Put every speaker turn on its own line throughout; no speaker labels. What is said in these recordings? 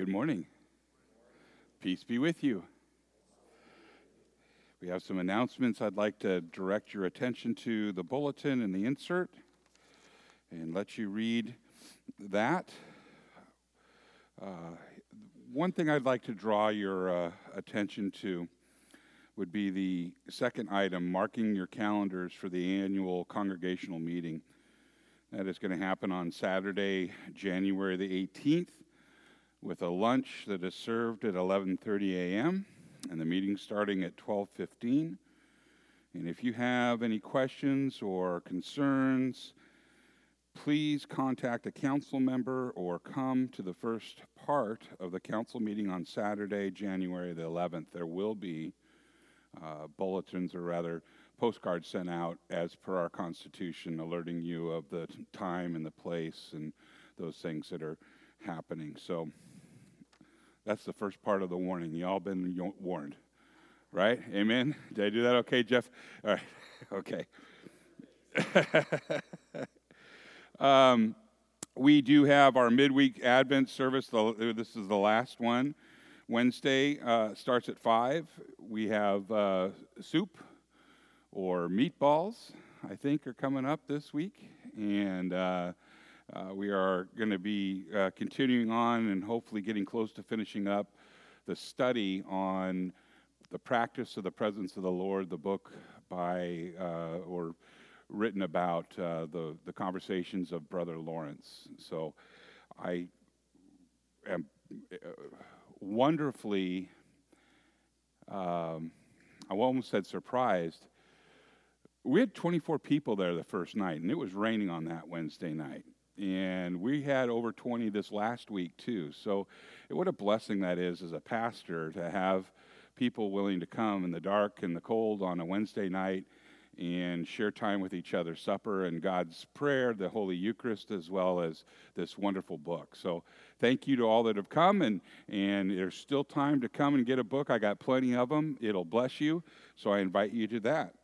Good morning. Peace be with you. We have some announcements. I'd like to direct your attention to the bulletin and the insert and let you read that. Uh, one thing I'd like to draw your uh, attention to would be the second item marking your calendars for the annual congregational meeting. That is going to happen on Saturday, January the 18th with a lunch that is served at 11:30 a.m. and the meeting starting at 12:15. And if you have any questions or concerns, please contact a council member or come to the first part of the council meeting on Saturday, January the 11th. There will be uh, bulletins, or rather, postcards sent out as per our Constitution, alerting you of the time and the place and those things that are happening. So that's the first part of the warning. You all been warned, right? Amen. Did I do that okay, Jeff? All right. Okay. um, we do have our midweek Advent service. This is the last one. Wednesday uh, starts at 5. We have uh, soup or meatballs, I think, are coming up this week. And uh, uh, we are going to be uh, continuing on and hopefully getting close to finishing up the study on the practice of the presence of the Lord, the book by uh, or written about uh, the the conversations of Brother Lawrence. So, I am uh, wonderfully. Um, I almost said surprised. We had 24 people there the first night, and it was raining on that Wednesday night and we had over 20 this last week too. So, what a blessing that is as a pastor to have people willing to come in the dark and the cold on a Wednesday night and share time with each other, supper and God's prayer, the Holy Eucharist, as well as this wonderful book. So, thank you to all that have come, and and there's still time to come and get a book. I got plenty of them. It'll bless you. So, I invite you to that.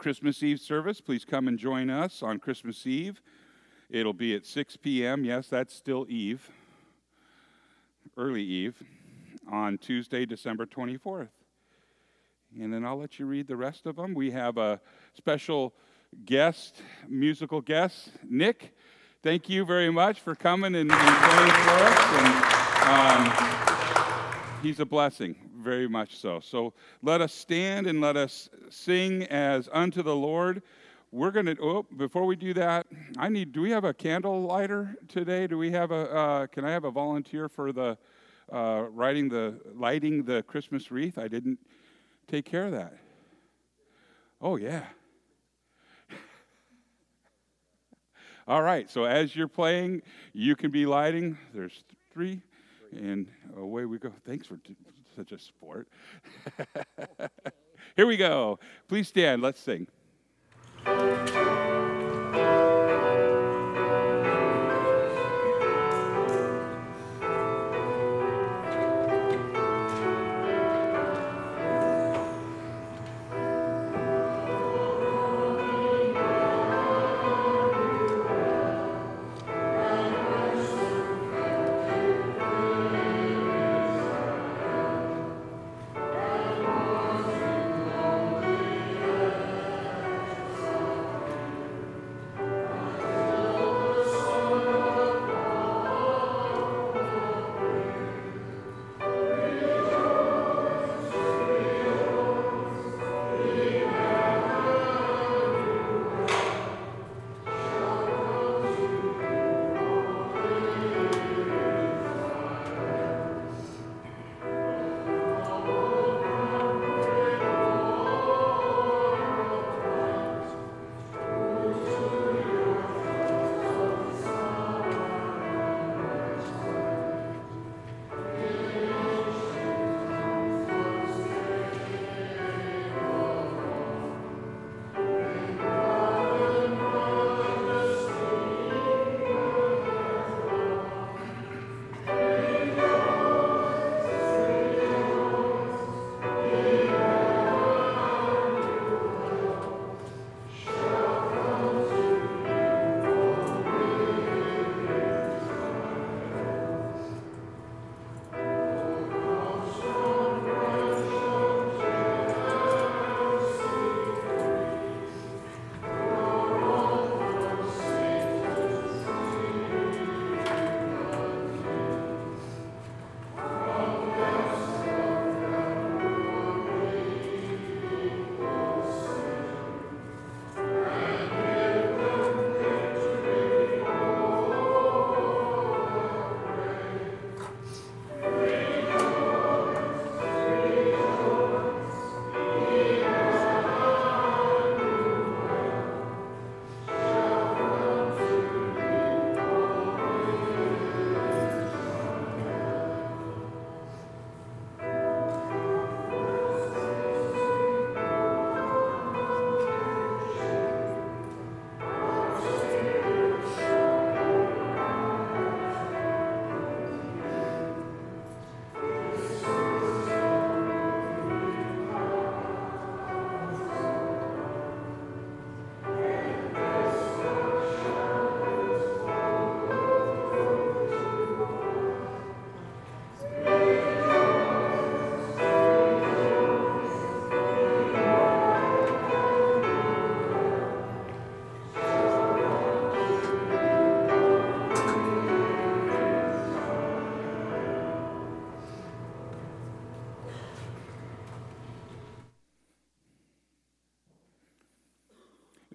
Christmas Eve service, please come and join us on Christmas Eve. It'll be at 6 p.m. Yes, that's still Eve, early Eve, on Tuesday, December 24th. And then I'll let you read the rest of them. We have a special guest, musical guest, Nick. Thank you very much for coming and, and playing for us. And, um, he's a blessing, very much so. So let us stand and let us sing as unto the Lord we're going to oh before we do that i need do we have a candle lighter today? Do we have a uh, can i have a volunteer for the uh, writing the lighting the christmas wreath? I didn't take care of that. Oh yeah. All right so as you're playing you can be lighting. There's three and away we go. Thanks for t- such a sport. Here we go. Please stand. Let's sing In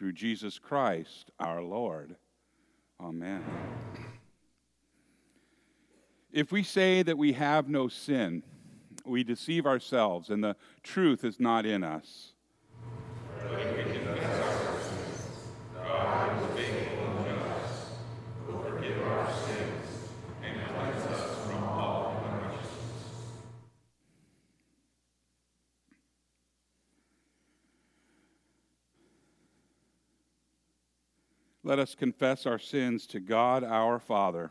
through Jesus Christ our Lord. Amen. If we say that we have no sin, we deceive ourselves and the truth is not in us. Let us confess our sins to God our Father.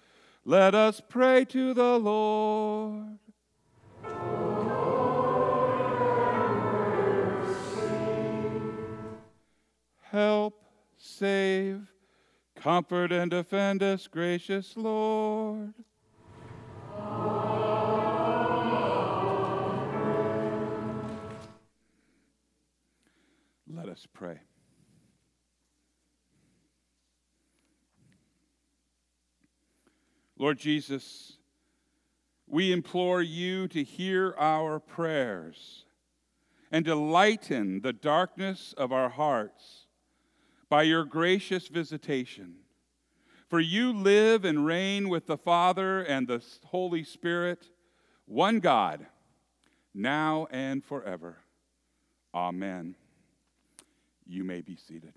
let us pray to the Lord. Help, save, comfort, and defend us, gracious Lord. Let us pray. Lord Jesus, we implore you to hear our prayers and to lighten the darkness of our hearts by your gracious visitation. For you live and reign with the Father and the Holy Spirit, one God, now and forever. Amen. You may be seated.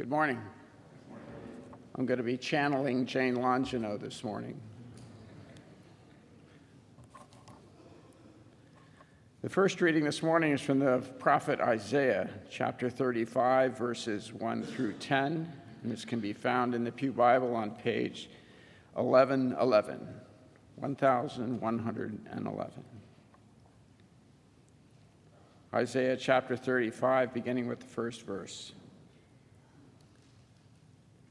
Good morning. I'm going to be channeling Jane Longino this morning. The first reading this morning is from the prophet Isaiah, chapter 35, verses 1 through 10. And this can be found in the Pew Bible on page 1111. 1111. Isaiah chapter 35, beginning with the first verse.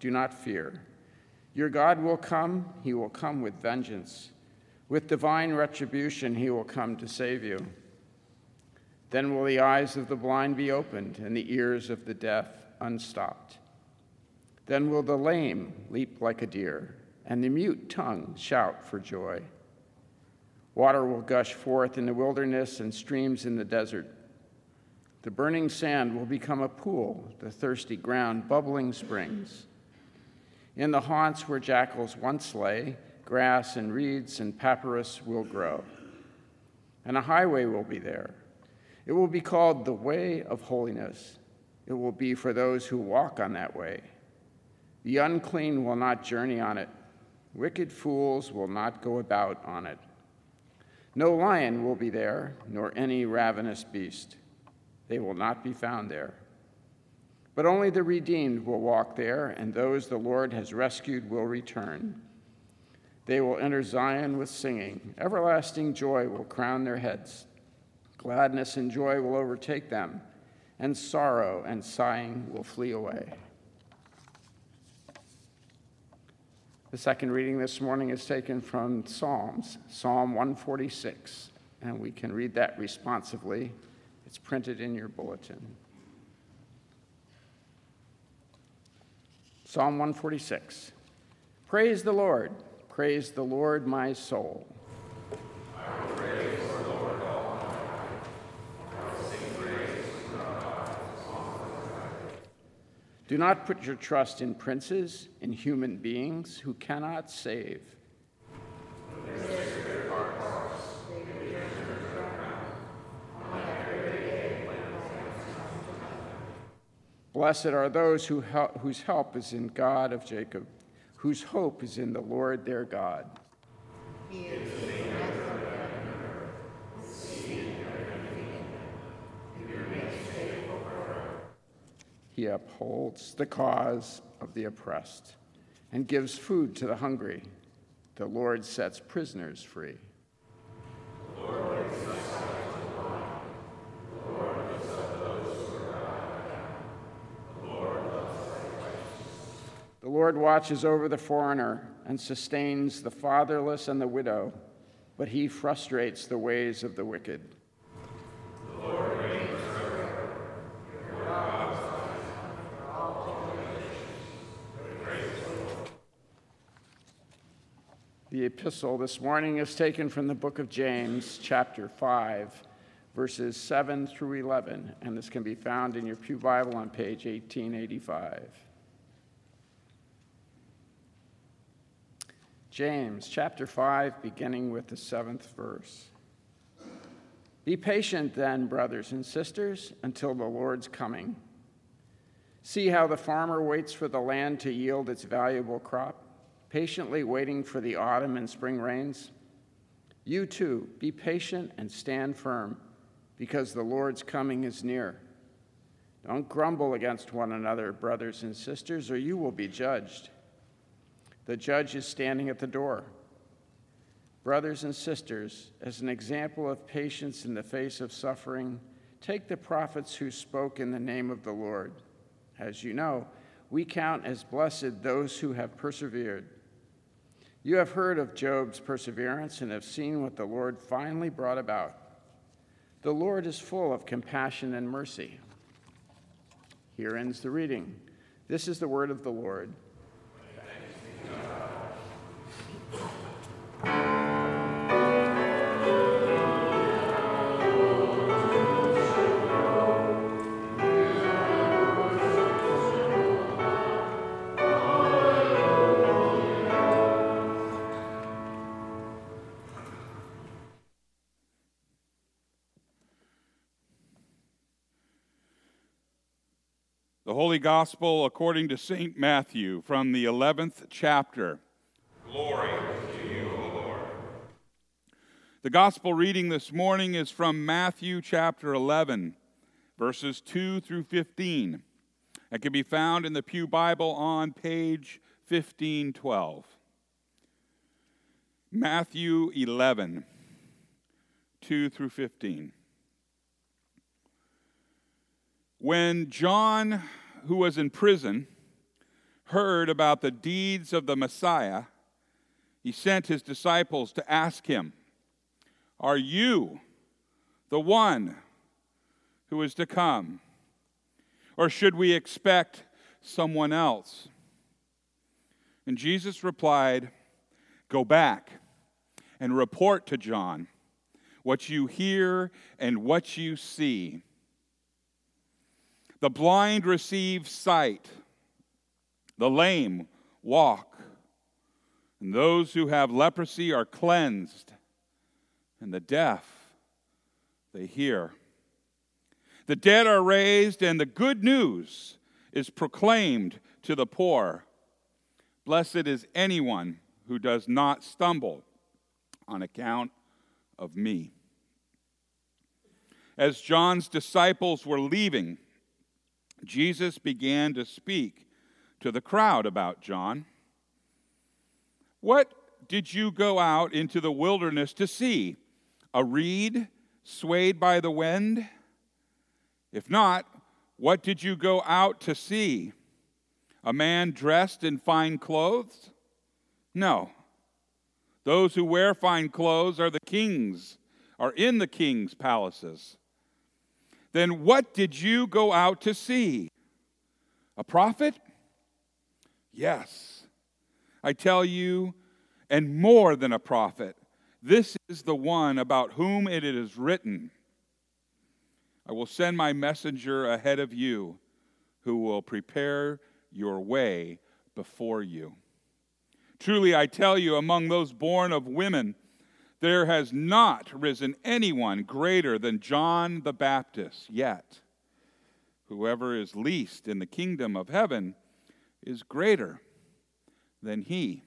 do not fear. Your God will come, he will come with vengeance. With divine retribution, he will come to save you. Then will the eyes of the blind be opened and the ears of the deaf unstopped. Then will the lame leap like a deer and the mute tongue shout for joy. Water will gush forth in the wilderness and streams in the desert. The burning sand will become a pool, the thirsty ground, bubbling springs. In the haunts where jackals once lay, grass and reeds and papyrus will grow. And a highway will be there. It will be called the Way of Holiness. It will be for those who walk on that way. The unclean will not journey on it, wicked fools will not go about on it. No lion will be there, nor any ravenous beast. They will not be found there. But only the redeemed will walk there, and those the Lord has rescued will return. They will enter Zion with singing. Everlasting joy will crown their heads. Gladness and joy will overtake them, and sorrow and sighing will flee away. The second reading this morning is taken from Psalms, Psalm 146, and we can read that responsively. It's printed in your bulletin. Psalm 146 Praise the Lord, praise the Lord, my soul. Do not put your trust in princes, in human beings who cannot save. Blessed are those who hel- whose help is in God of Jacob, whose hope is in the Lord their God. He upholds the cause of the oppressed and gives food to the hungry. The Lord sets prisoners free. Lord watches over the foreigner and sustains the fatherless and the widow, but he frustrates the ways of the wicked. The epistle this morning is taken from the book of James, chapter 5, verses 7 through 11, and this can be found in your Pew Bible on page 1885. James chapter 5, beginning with the seventh verse. Be patient then, brothers and sisters, until the Lord's coming. See how the farmer waits for the land to yield its valuable crop, patiently waiting for the autumn and spring rains. You too, be patient and stand firm, because the Lord's coming is near. Don't grumble against one another, brothers and sisters, or you will be judged. The judge is standing at the door. Brothers and sisters, as an example of patience in the face of suffering, take the prophets who spoke in the name of the Lord. As you know, we count as blessed those who have persevered. You have heard of Job's perseverance and have seen what the Lord finally brought about. The Lord is full of compassion and mercy. Here ends the reading. This is the word of the Lord.
Holy Gospel according to St. Matthew from the 11th chapter.
Glory to you, O Lord.
The gospel reading this morning is from Matthew chapter 11, verses 2 through 15. It can be found in the Pew Bible on page 1512. Matthew 11, 2 through 15. When John, who was in prison, heard about the deeds of the Messiah, he sent his disciples to ask him, Are you the one who is to come? Or should we expect someone else? And Jesus replied, Go back and report to John what you hear and what you see. The blind receive sight, the lame walk, and those who have leprosy are cleansed, and the deaf they hear. The dead are raised, and the good news is proclaimed to the poor. Blessed is anyone who does not stumble on account of me. As John's disciples were leaving, Jesus began to speak to the crowd about John. What did you go out into the wilderness to see? A reed swayed by the wind? If not, what did you go out to see? A man dressed in fine clothes? No. Those who wear fine clothes are the kings, are in the king's palaces. Then what did you go out to see? A prophet? Yes. I tell you, and more than a prophet, this is the one about whom it is written I will send my messenger ahead of you who will prepare your way before you. Truly, I tell you, among those born of women, there has not risen anyone greater than John the Baptist yet. Whoever is least in the kingdom of heaven is greater than he.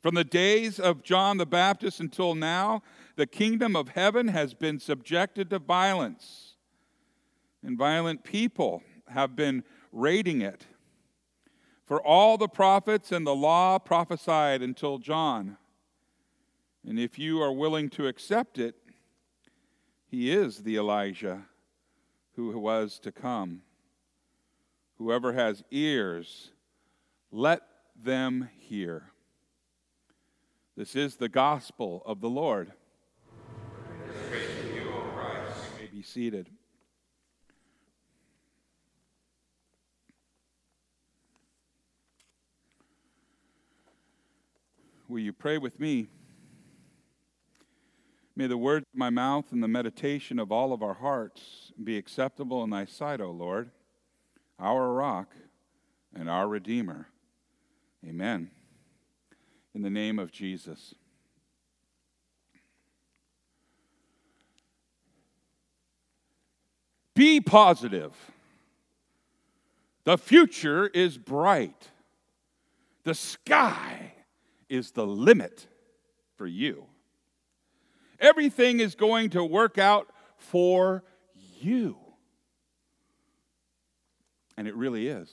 From the days of John the Baptist until now, the kingdom of heaven has been subjected to violence, and violent people have been raiding it. For all the prophets and the law prophesied until John. And if you are willing to accept it, he is the Elijah who was to come. Whoever has ears, let them hear. This is the gospel of the Lord. You, may be seated. Will you pray with me? May the words of my mouth and the meditation of all of our hearts be acceptable in thy sight, O Lord, our rock and our Redeemer. Amen. In the name of Jesus. Be positive. The future is bright. The sky is the limit for you. Everything is going to work out for you. And it really is.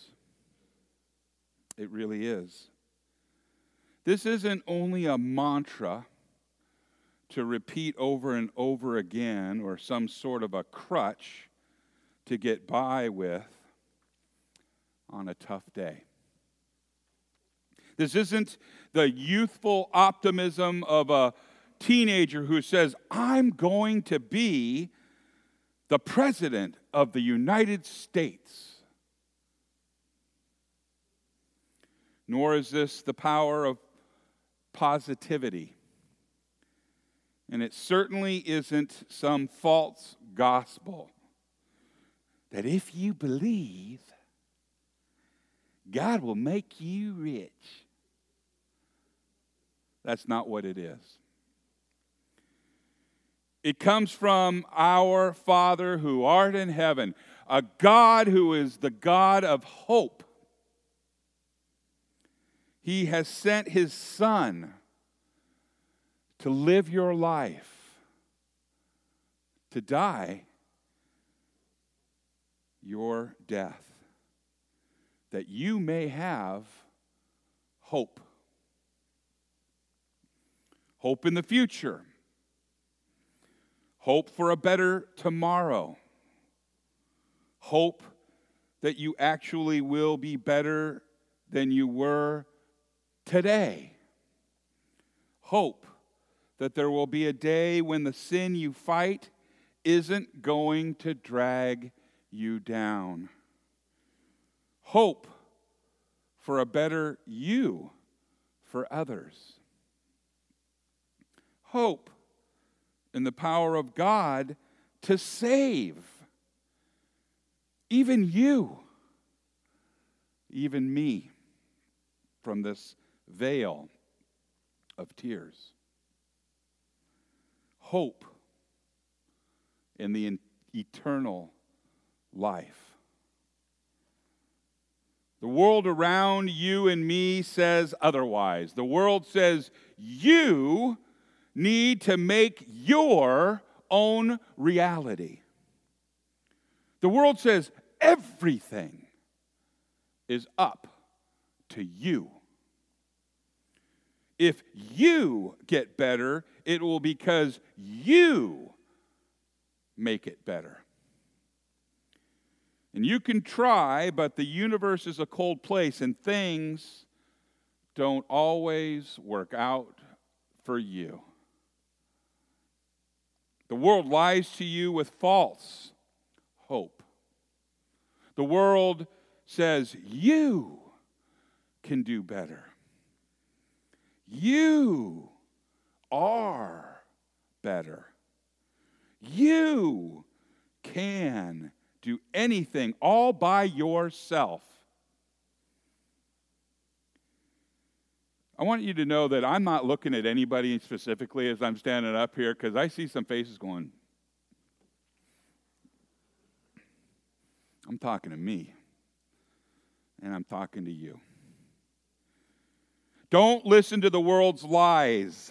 It really is. This isn't only a mantra to repeat over and over again or some sort of a crutch to get by with on a tough day. This isn't the youthful optimism of a teenager who says, I'm going to be the president of the United States. Nor is this the power of positivity. And it certainly isn't some false gospel that if you believe, God will make you rich. That's not what it is. It comes from our Father who art in heaven, a God who is the God of hope. He has sent his Son to live your life, to die your death, that you may have hope. Hope in the future. Hope for a better tomorrow. Hope that you actually will be better than you were today. Hope that there will be a day when the sin you fight isn't going to drag you down. Hope for a better you for others. Hope in the power of God to save even you, even me, from this vale of tears. Hope in the eternal life. The world around you and me says otherwise. The world says you need to make your own reality. The world says everything is up to you. If you get better, it will because you make it better. And you can try, but the universe is a cold place and things don't always work out for you. The world lies to you with false hope. The world says, You can do better. You are better. You can do anything all by yourself. I want you to know that I'm not looking at anybody specifically as I'm standing up here because I see some faces going, I'm talking to me, and I'm talking to you. Don't listen to the world's lies.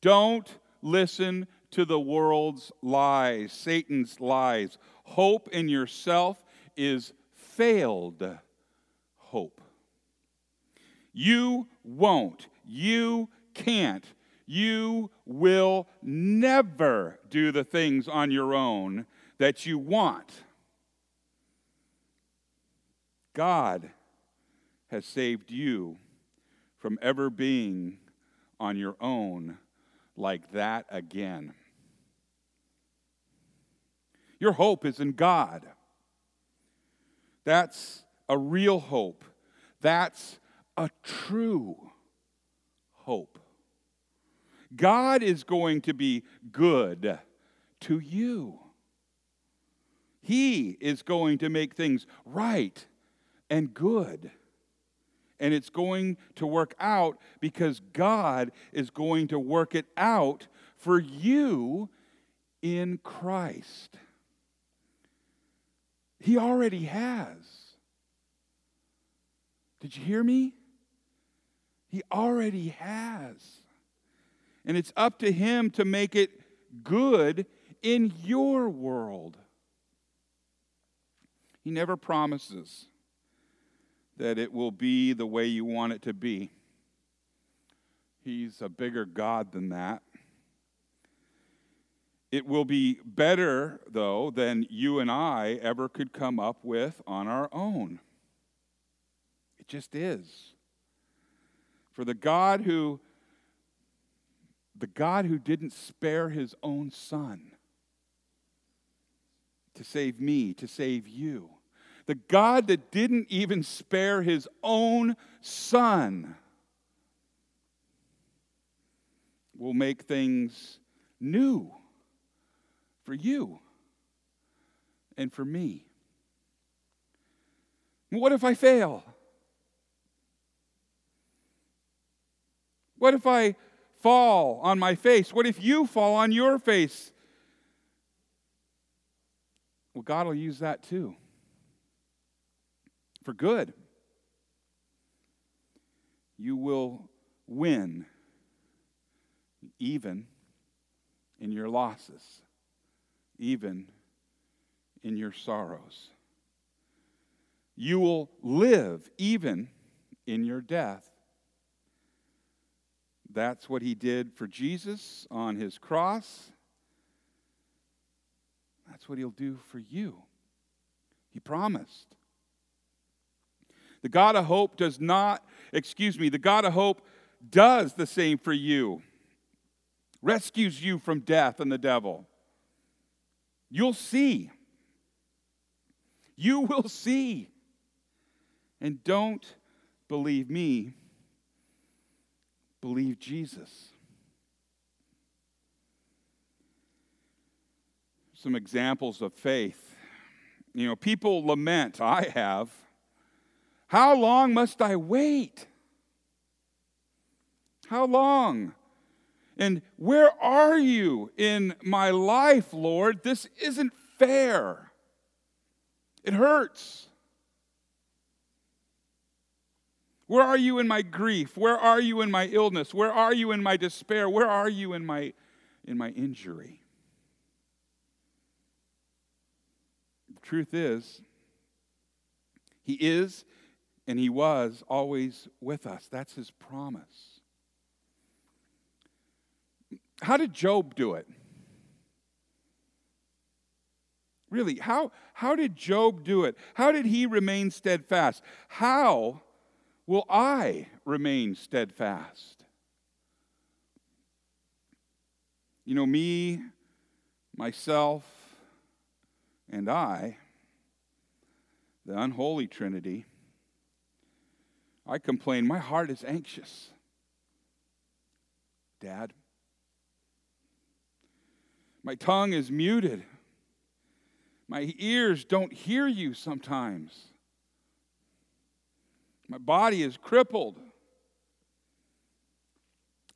Don't listen to the world's lies, Satan's lies. Hope in yourself is failed hope. You won't. You can't. You will never do the things on your own that you want. God has saved you from ever being on your own like that again. Your hope is in God. That's a real hope. That's a true hope. God is going to be good to you. He is going to make things right and good. And it's going to work out because God is going to work it out for you in Christ. He already has. Did you hear me? He already has. And it's up to Him to make it good in your world. He never promises that it will be the way you want it to be. He's a bigger God than that. It will be better, though, than you and I ever could come up with on our own. It just is. For the God who the God who didn't spare his own son to save me, to save you, the God that didn't even spare his own son will make things new for you and for me. What if I fail? What if I fall on my face? What if you fall on your face? Well, God will use that too for good. You will win even in your losses, even in your sorrows. You will live even in your death. That's what he did for Jesus on his cross. That's what he'll do for you. He promised. The God of hope does not, excuse me, the God of hope does the same for you, rescues you from death and the devil. You'll see. You will see. And don't believe me, believe Jesus. Some examples of faith. You know, people lament, I have. How long must I wait? How long? And where are you in my life, Lord? This isn't fair. It hurts. Where are you in my grief? Where are you in my illness? Where are you in my despair? Where are you in my, in my injury? The truth is, He is and He was always with us. That's His promise. How did Job do it? Really, how, how did Job do it? How did he remain steadfast? How will I remain steadfast? You know, me, myself, and I, the unholy Trinity, I complain, my heart is anxious. Dad, my tongue is muted. My ears don't hear you sometimes. My body is crippled.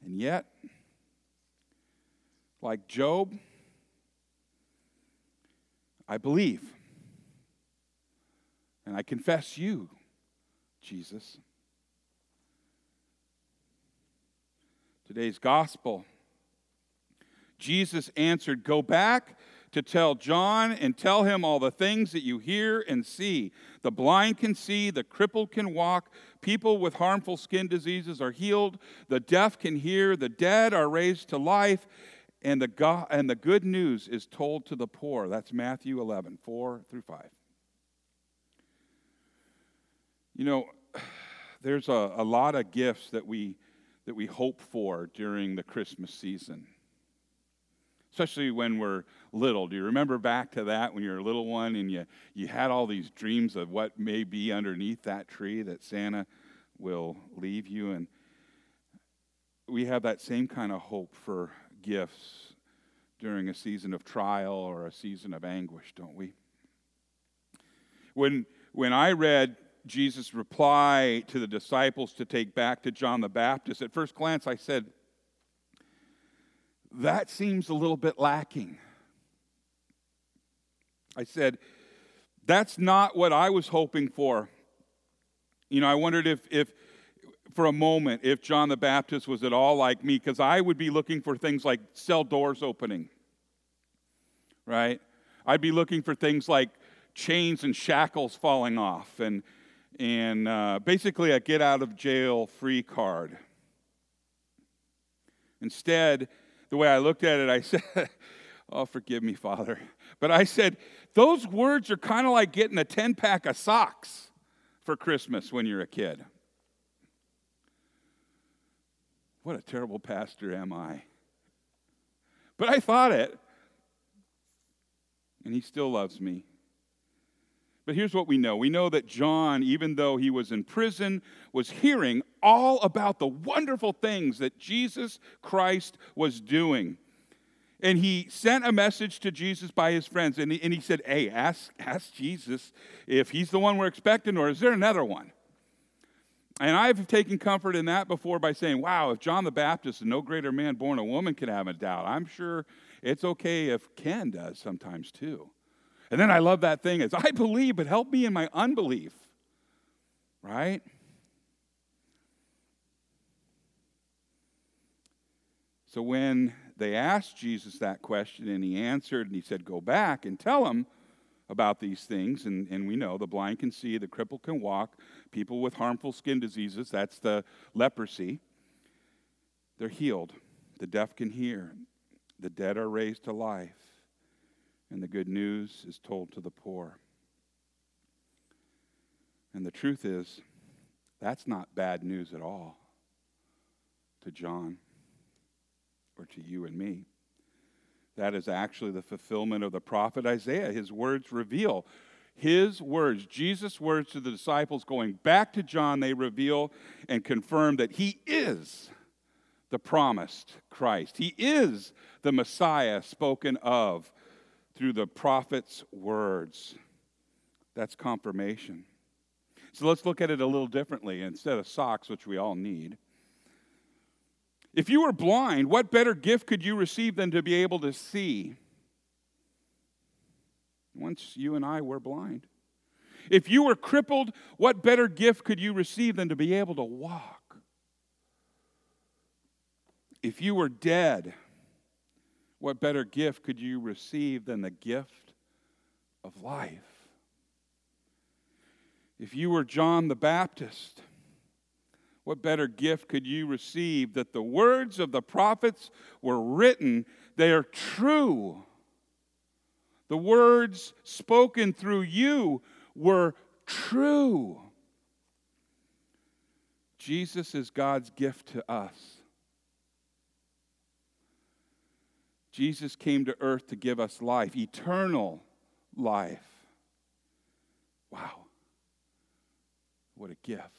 And yet, like Job, I believe. And I confess you, Jesus. Today's gospel. Jesus answered, Go back to tell John and tell him all the things that you hear and see. The blind can see, the crippled can walk, people with harmful skin diseases are healed, the deaf can hear, the dead are raised to life, and the, and the good news is told to the poor. That's Matthew 11, 4 through 5. You know, there's a, a lot of gifts that we, that we hope for during the Christmas season especially when we're little. Do you remember back to that when you were a little one and you, you had all these dreams of what may be underneath that tree that Santa will leave you? And we have that same kind of hope for gifts during a season of trial or a season of anguish, don't we? When, when I read Jesus' reply to the disciples to take back to John the Baptist, at first glance I said, that seems a little bit lacking. I said, that's not what I was hoping for. You know, I wondered if, if for a moment, if John the Baptist was at all like me, because I would be looking for things like cell doors opening, right? I'd be looking for things like chains and shackles falling off and, and uh, basically a get out of jail free card. Instead, the way I looked at it, I said, Oh, forgive me, Father. But I said, Those words are kind of like getting a 10 pack of socks for Christmas when you're a kid. What a terrible pastor am I? But I thought it, and he still loves me. But here's what we know we know that John, even though he was in prison, was hearing all about the wonderful things that Jesus Christ was doing. And he sent a message to Jesus by his friends, and he, and he said, Hey, ask, ask Jesus if he's the one we're expecting, or is there another one? And I've taken comfort in that before by saying, wow, if John the Baptist no greater man born a woman can have a doubt, I'm sure it's okay if Ken does sometimes too. And then I love that thing is I believe, but help me in my unbelief. Right? So when they asked Jesus that question and he answered and he said, Go back and tell them about these things. And, and we know the blind can see, the crippled can walk, people with harmful skin diseases, that's the leprosy, they're healed. The deaf can hear, the dead are raised to life, and the good news is told to the poor. And the truth is, that's not bad news at all to John or to you and me. That is actually the fulfillment of the prophet Isaiah. His words reveal his words, Jesus' words to the disciples going back to John, they reveal and confirm that he is the promised Christ. He is the Messiah spoken of through the prophet's words. That's confirmation. So let's look at it a little differently. Instead of socks, which we all need, if you were blind, what better gift could you receive than to be able to see? Once you and I were blind. If you were crippled, what better gift could you receive than to be able to walk? If you were dead, what better gift could you receive than the gift of life? If you were John the Baptist, what better gift could you receive that the words of the prophets were written? They are true. The words spoken through you were true. Jesus is God's gift to us. Jesus came to earth to give us life, eternal life. Wow. What a gift.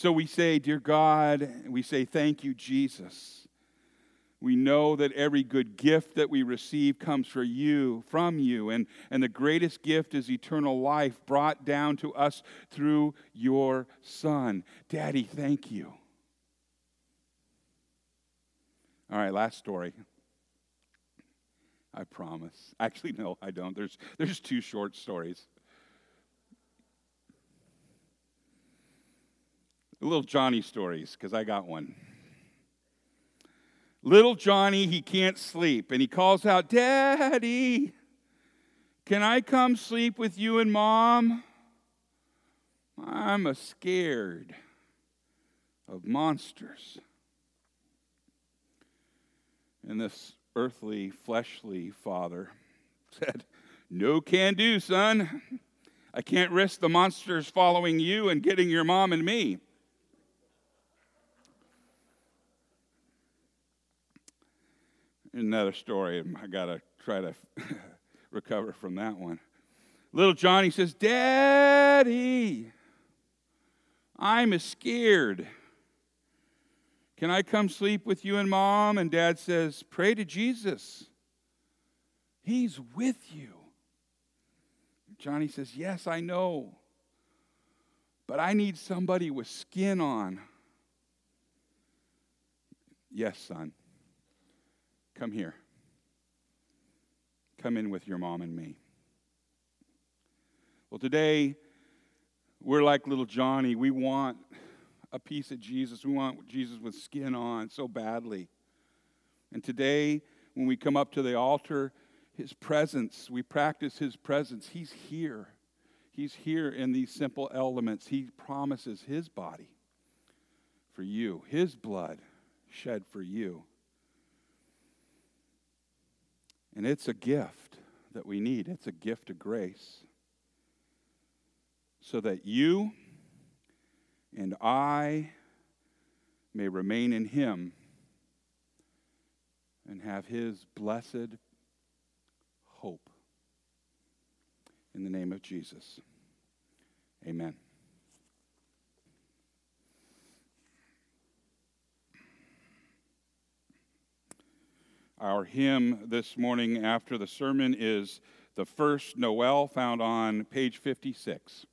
So we say, Dear God, we say, Thank you, Jesus. We know that every good gift that we receive comes from you, from you, and, and the greatest gift is eternal life brought down to us through your Son. Daddy, thank you. All right, last story. I promise. Actually, no, I don't. There's, there's two short stories. Little Johnny stories, because I got one. Little Johnny, he can't sleep, and he calls out, Daddy, can I come sleep with you and mom? I'm a scared of monsters. And this earthly, fleshly father said, No can do, son. I can't risk the monsters following you and getting your mom and me. Another story. I got to try to recover from that one. Little Johnny says, Daddy, I'm scared. Can I come sleep with you and mom? And dad says, Pray to Jesus. He's with you. Johnny says, Yes, I know. But I need somebody with skin on. Yes, son. Come here. Come in with your mom and me. Well, today, we're like little Johnny. We want a piece of Jesus. We want Jesus with skin on so badly. And today, when we come up to the altar, his presence, we practice his presence. He's here. He's here in these simple elements. He promises his body for you, his blood shed for you. And it's a gift that we need, it's a gift of grace. So that you and I may remain in Him and have His blessed hope. In the name of Jesus, amen. Our hymn this morning after the sermon is the first Noel found on page 56.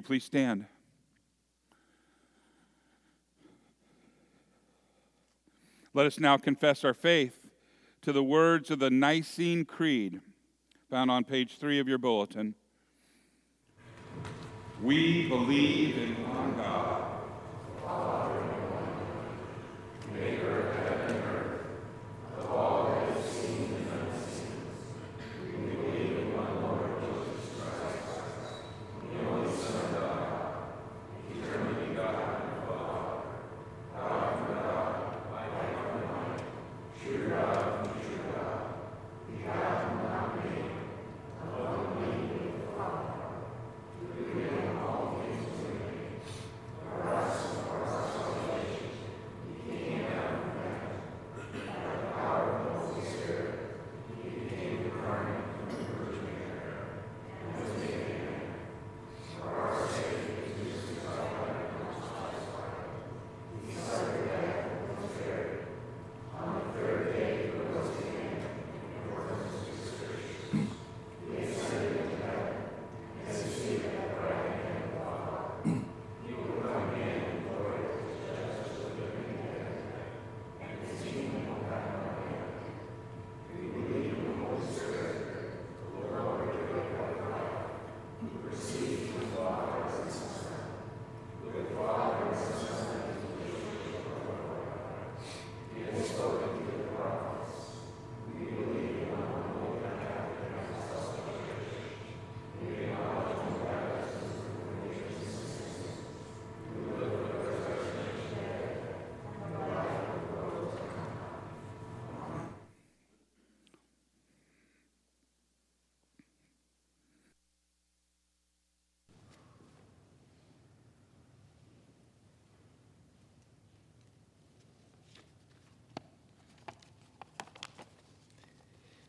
You please stand? Let us now confess our faith to the words of the Nicene Creed, found on page three of your bulletin. We believe in one God.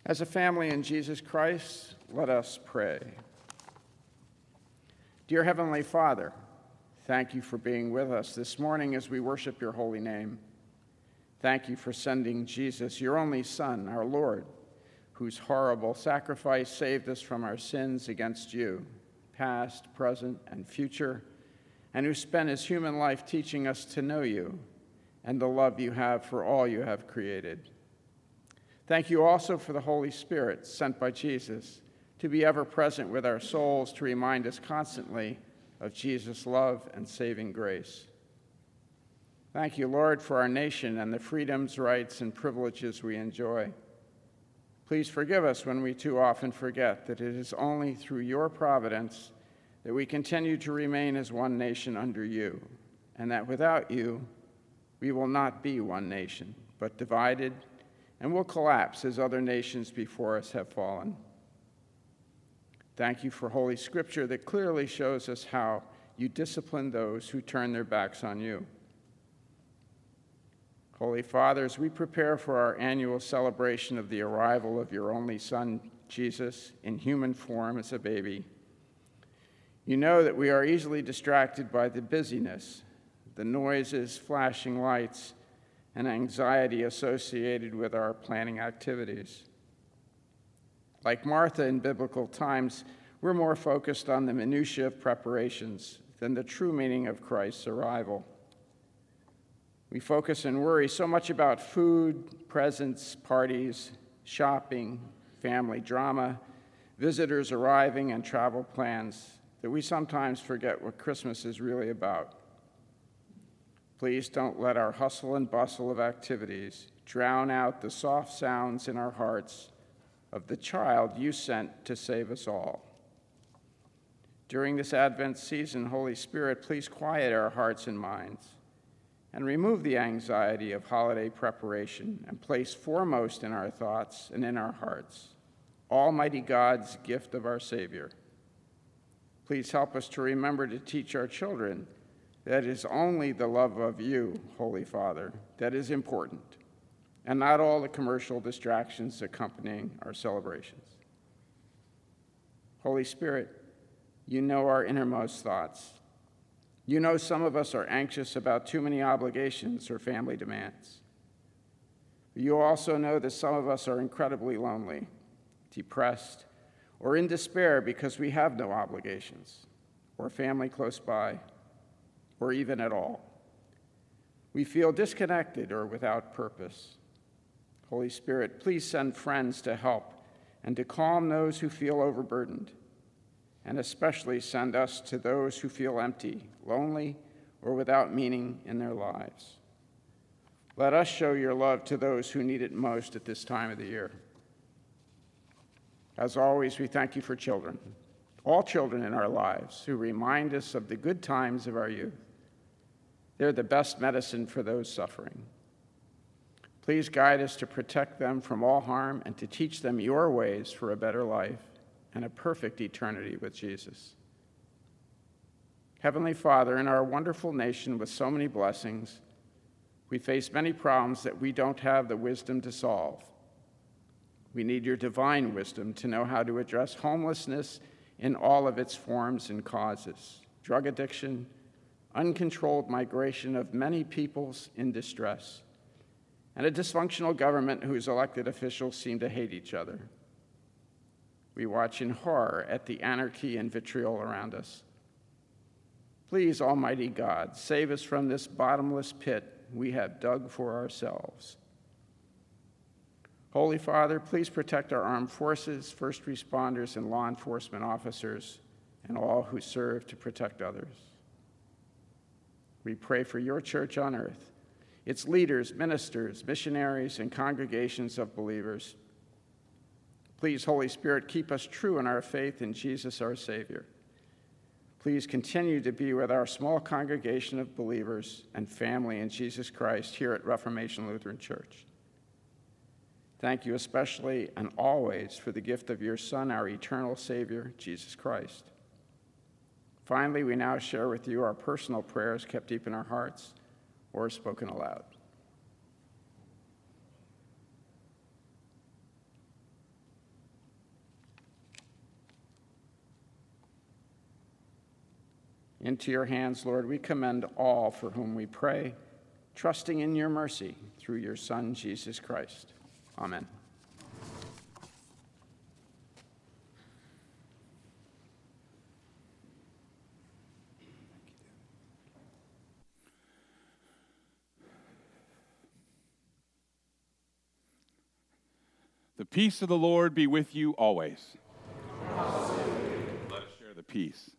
As a family in Jesus Christ, let us pray. Dear Heavenly Father, thank you for being with us this morning as we worship your holy name. Thank you for sending Jesus, your only Son, our Lord, whose horrible sacrifice saved us from our sins against you, past, present, and future, and who spent his human life teaching us to know you and the love you have for all you have created. Thank you also for the Holy Spirit sent by Jesus to be ever present with our souls to remind us constantly of Jesus' love and saving grace. Thank you, Lord, for our nation and the freedoms, rights, and privileges we enjoy. Please forgive us when we too often forget that it is only through your providence that we continue to remain as one nation under you, and that without you, we will not be one nation, but divided and will collapse as other nations before us have fallen. Thank you for Holy Scripture that clearly shows us how you discipline those who turn their backs on you. Holy Fathers, we prepare for our annual celebration of the arrival of your only Son, Jesus, in human form as a baby. You know that we are easily distracted by the busyness, the noises, flashing lights, and anxiety associated with our planning activities. Like Martha in biblical times, we're more focused on the minutiae of preparations than the true meaning of Christ's arrival. We focus and worry so much about food, presents, parties, shopping, family drama, visitors arriving, and travel plans that we sometimes forget what Christmas is really about. Please don't let our hustle and bustle of activities drown out the soft sounds in our hearts of the child you sent to save us all. During this Advent season, Holy Spirit, please quiet our hearts and minds and remove the anxiety of holiday preparation and place foremost in our thoughts and in our hearts Almighty God's gift of our Savior. Please help us to remember to teach our children that is only the love of you, Holy Father, that is important, and not all the commercial distractions accompanying our celebrations. Holy Spirit, you know our innermost thoughts. You know some of us are anxious about too many obligations or family demands. You also know that some of us are incredibly lonely, depressed, or in despair because we have no obligations or family close by, or even at all. We feel disconnected or without purpose. Holy Spirit, please send friends to help and to calm those who feel overburdened, and especially send us to those who feel empty, lonely, or without meaning in their lives. Let us show your love to those who need it most at this time of the year. As always, we thank you for children, all children in our lives who remind us of the good times of our youth. They're the best medicine for those suffering. Please guide us to protect them from all harm and to teach them your ways for a better life and a perfect eternity with Jesus. Heavenly Father, in our wonderful nation with so many blessings, we face many problems that we don't have the wisdom to solve. We need your divine wisdom to know how to address homelessness in all of its forms and causes drug addiction, uncontrolled migration of many peoples in distress, and a dysfunctional government whose elected officials seem to hate each other. We watch in horror at the anarchy and vitriol around us. Please, Almighty God, save us from this bottomless pit we have dug for ourselves. Holy Father, please protect our armed forces, first responders, and law enforcement officers, and all who serve to protect others. We pray for your church on earth, its leaders, ministers, missionaries, and congregations of believers. Please, Holy Spirit, keep us true in our faith in Jesus our Savior. Please continue to be with our small congregation of believers and family in Jesus Christ here at Reformation Lutheran Church. Thank you especially and always for the gift of your Son, our eternal Savior, Jesus Christ. Finally, we now share with you our personal prayers kept deep in our hearts or spoken aloud. Into your hands, Lord, we commend all for whom we pray, trusting in your mercy through your Son, Jesus Christ. Amen.
The peace of the Lord be with you always. Let us share the peace.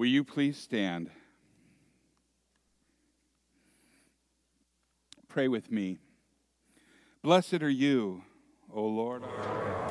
Will you please stand? Pray with me. Blessed are you, O Lord our God.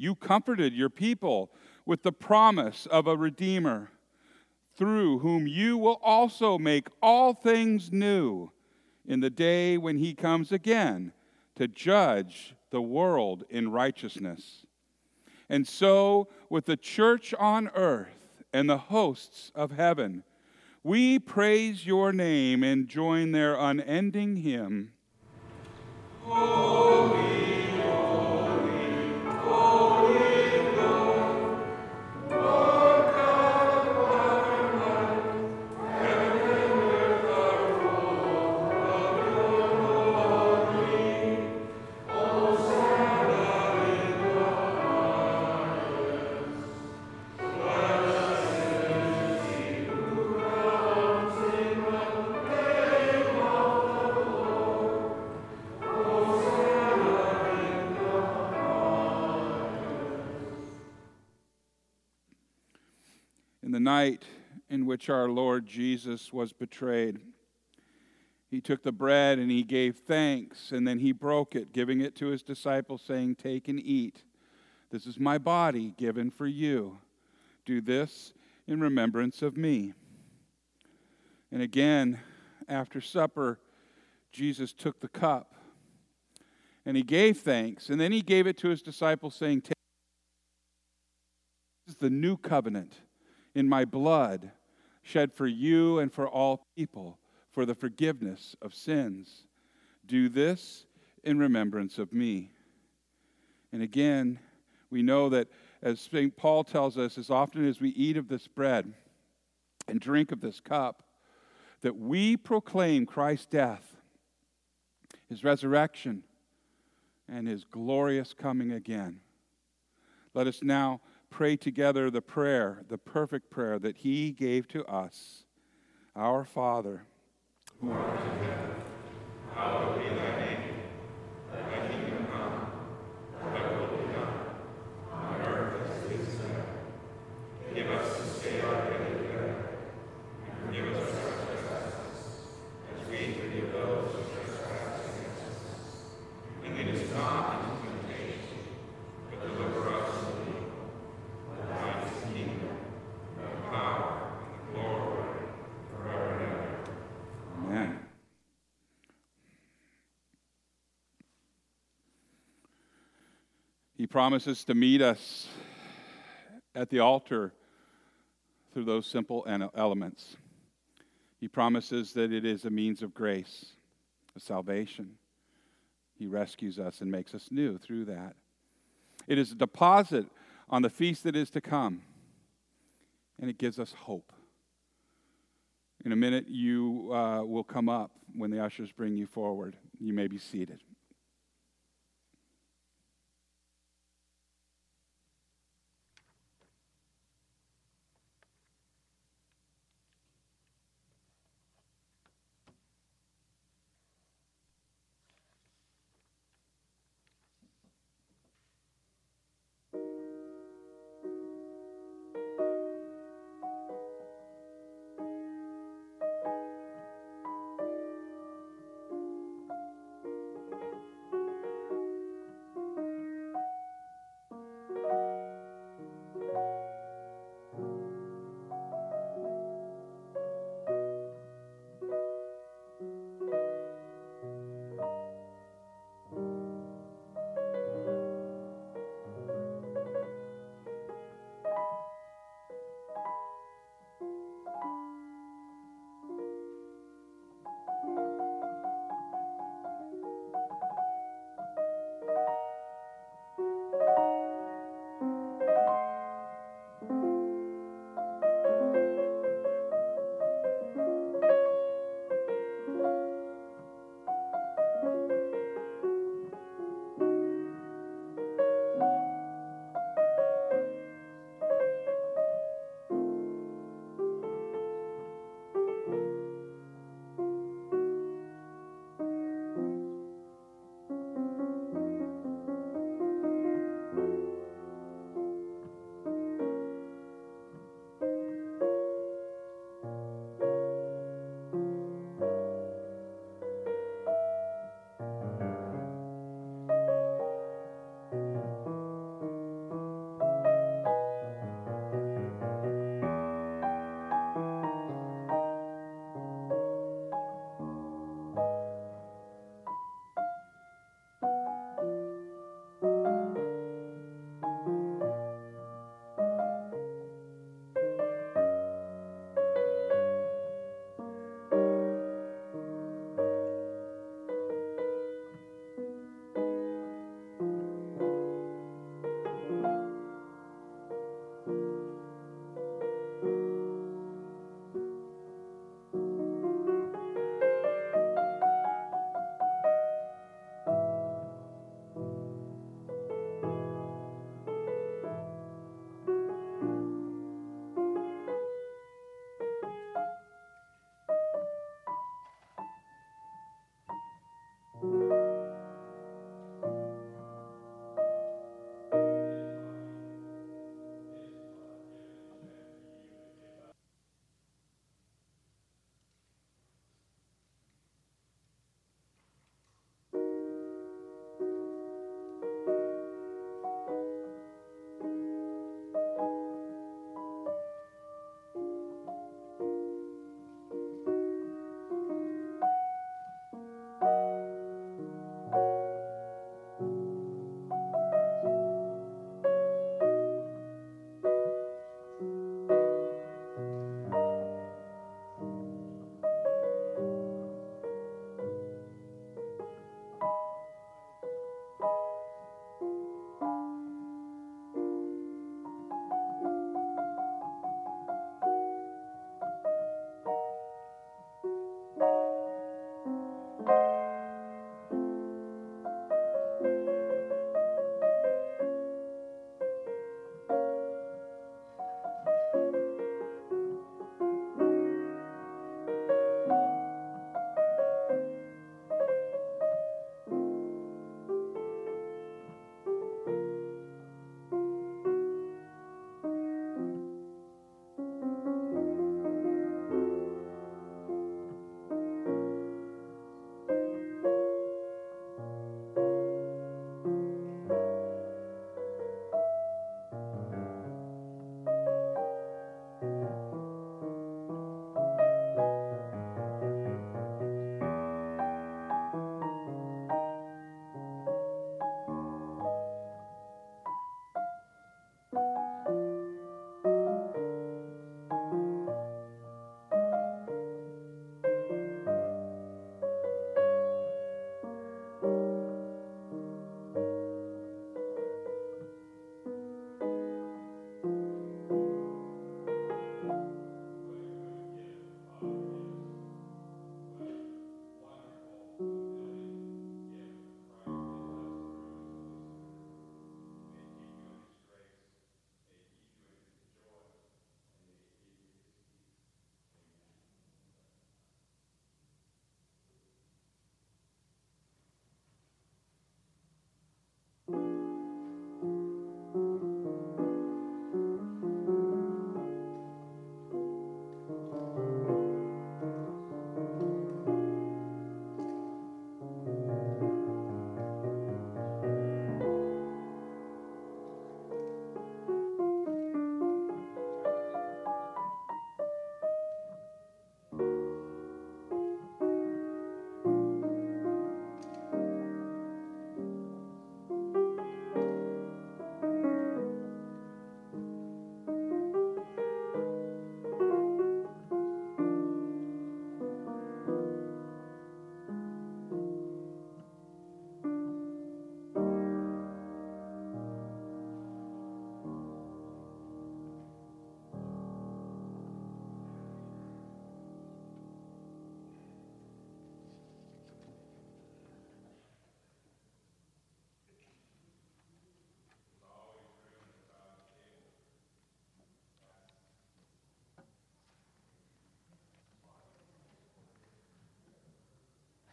You comforted your people with the promise of a Redeemer, through whom you will also make all things new in the day when he comes again to judge the world in righteousness. And so, with the church on earth and the hosts of heaven, we praise your name and join their unending hymn. Holy. Night in which our Lord Jesus was betrayed, he took the bread and he gave thanks, and then he broke it, giving it to his disciples, saying, Take and eat. This is my body given for you. Do this in remembrance of me. And again, after supper, Jesus took the cup and he gave thanks, and then he gave it to his disciples, saying, Take this is the new covenant in my blood, shed for you and for all people for the forgiveness of sins. Do this in remembrance of me. And again, we know that as St. Paul tells us, as often as we eat of this bread and drink of this cup, that we proclaim Christ's death, his resurrection, and his glorious coming again. Let us now pray together the prayer, the perfect prayer that He gave to us. Our Father, who art in heaven, hallowed be thy name. Thy kingdom come, thy will be done, on earth as it is in heaven. Give us this day our daily bread, and forgive us our trespasses, as we forgive those who trespass against us. And lead us not into temptation, but deliver us He promises to meet us at the altar through those simple elements. He promises that it is a means of grace, of salvation. He rescues us and makes us new through that. It is a deposit on the feast that is to come, and it gives us hope. In a minute, you uh, will come up when the ushers bring you forward. You may be seated.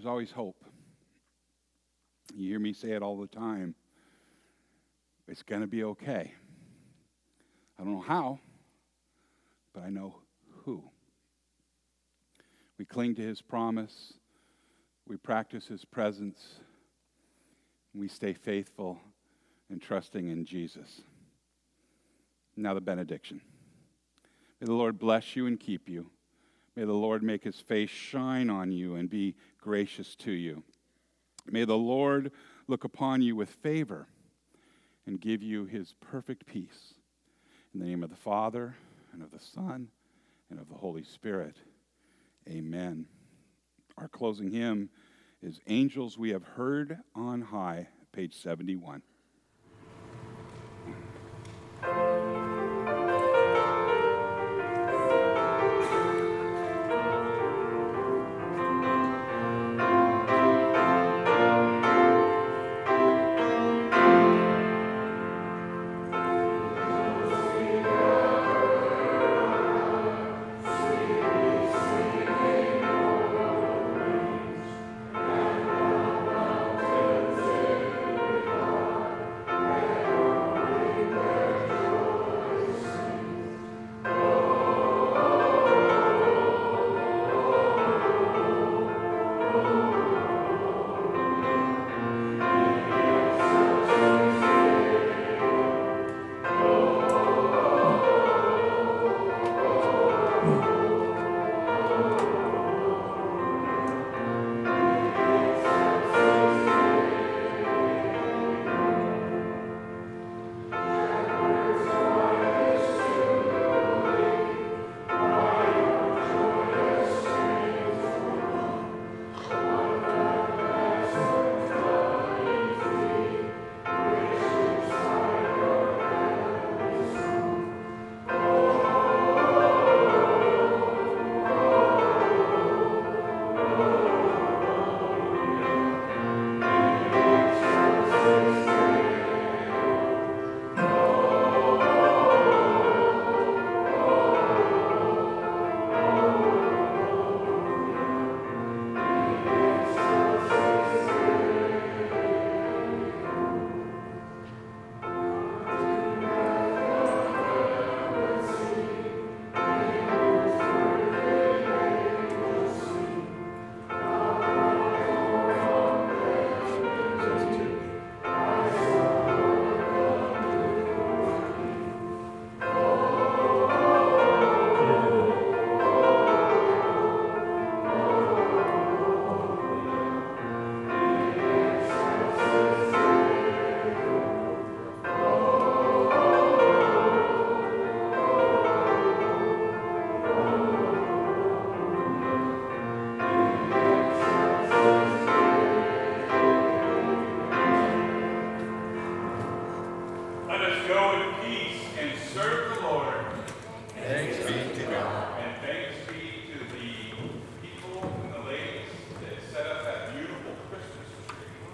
There's always hope. You hear me say it all the time. It's going to be okay. I don't know how, but I know who. We cling to his promise, we practice his presence, we stay faithful and trusting in Jesus. Now, the benediction. May the Lord bless you and keep you. May the Lord make his face shine on you and be gracious to you. May the Lord look upon you with favor and give you his perfect peace. In the name of the Father, and of the Son, and of the Holy Spirit. Amen. Our closing hymn is Angels We Have Heard on High, page 71.